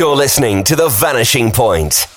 You're listening to The Vanishing Point.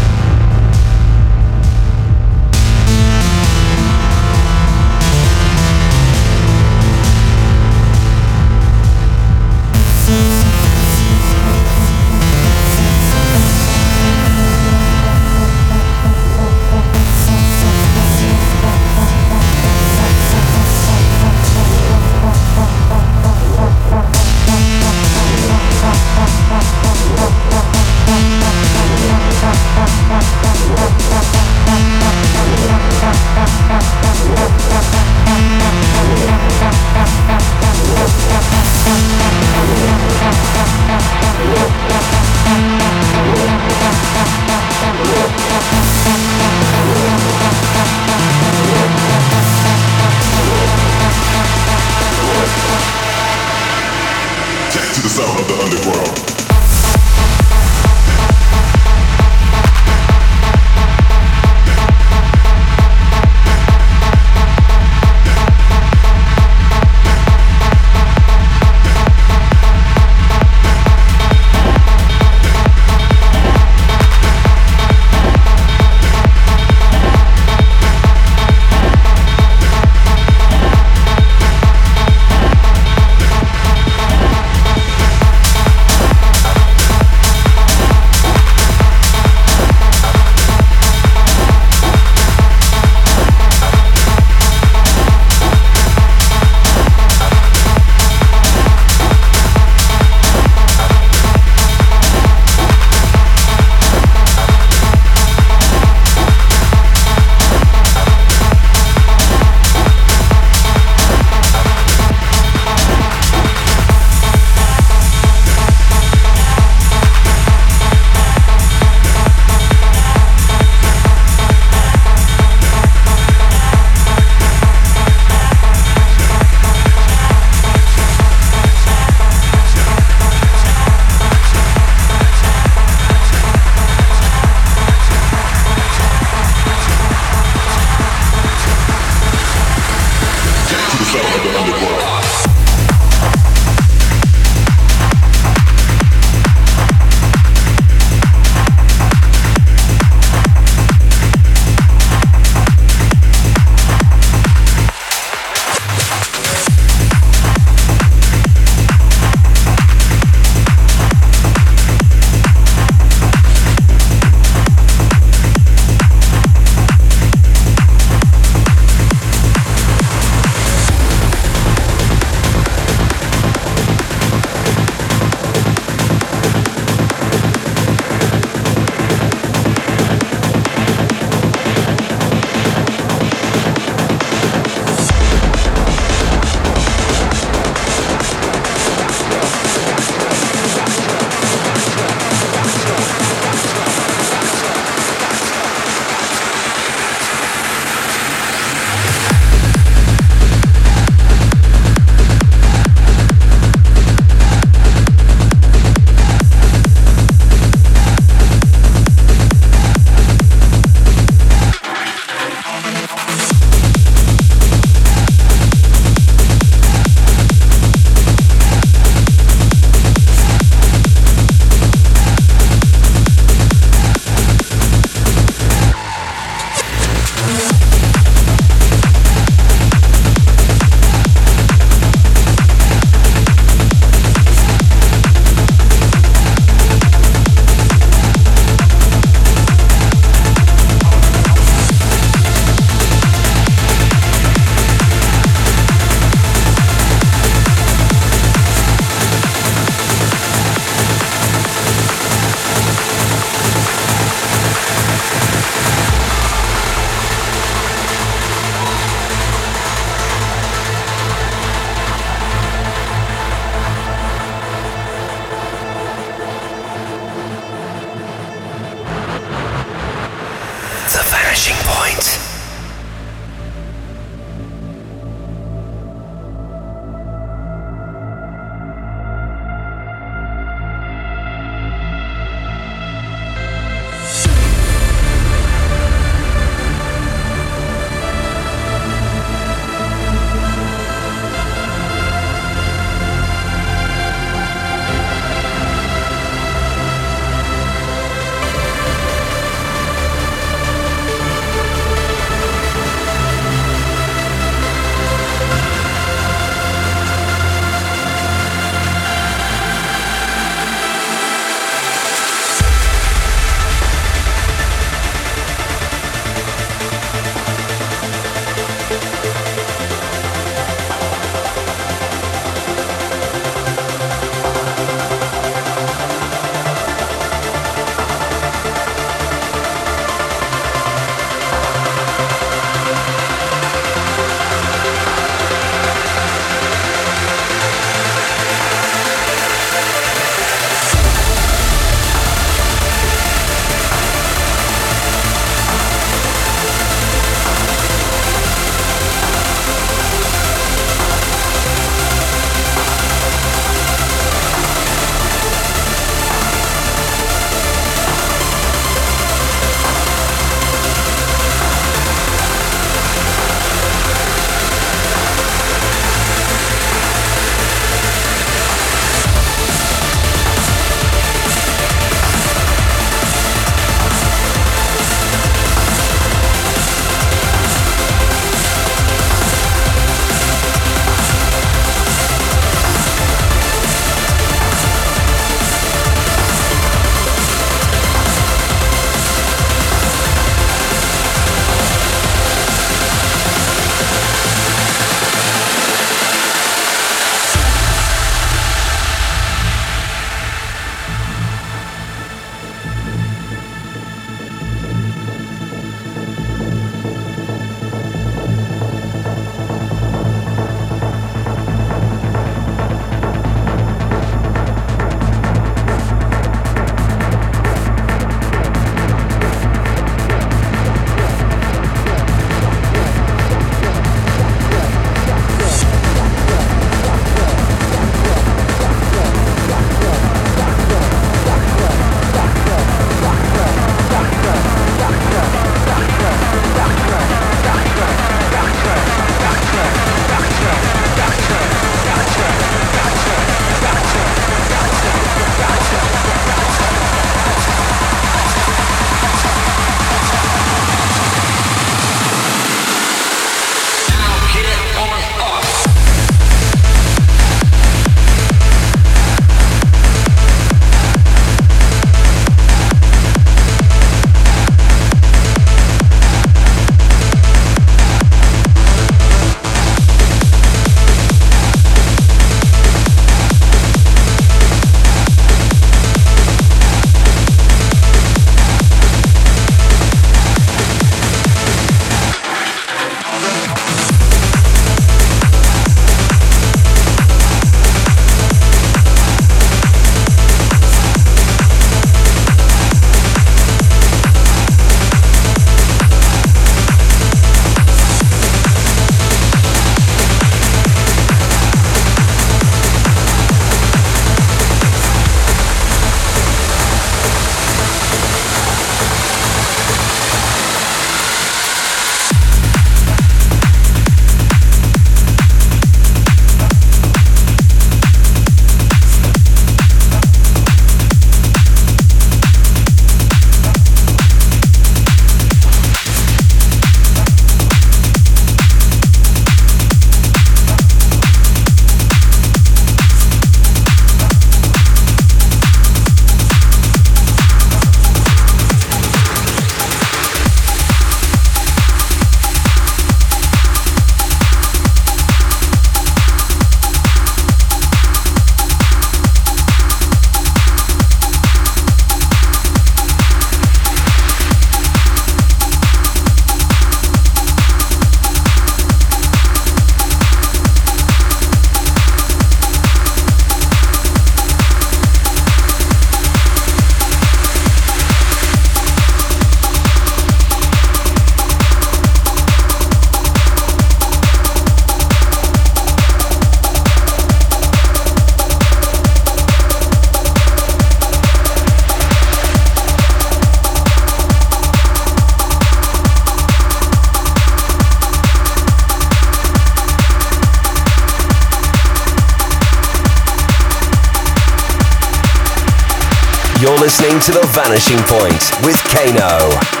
To The Vanishing Point with Kano.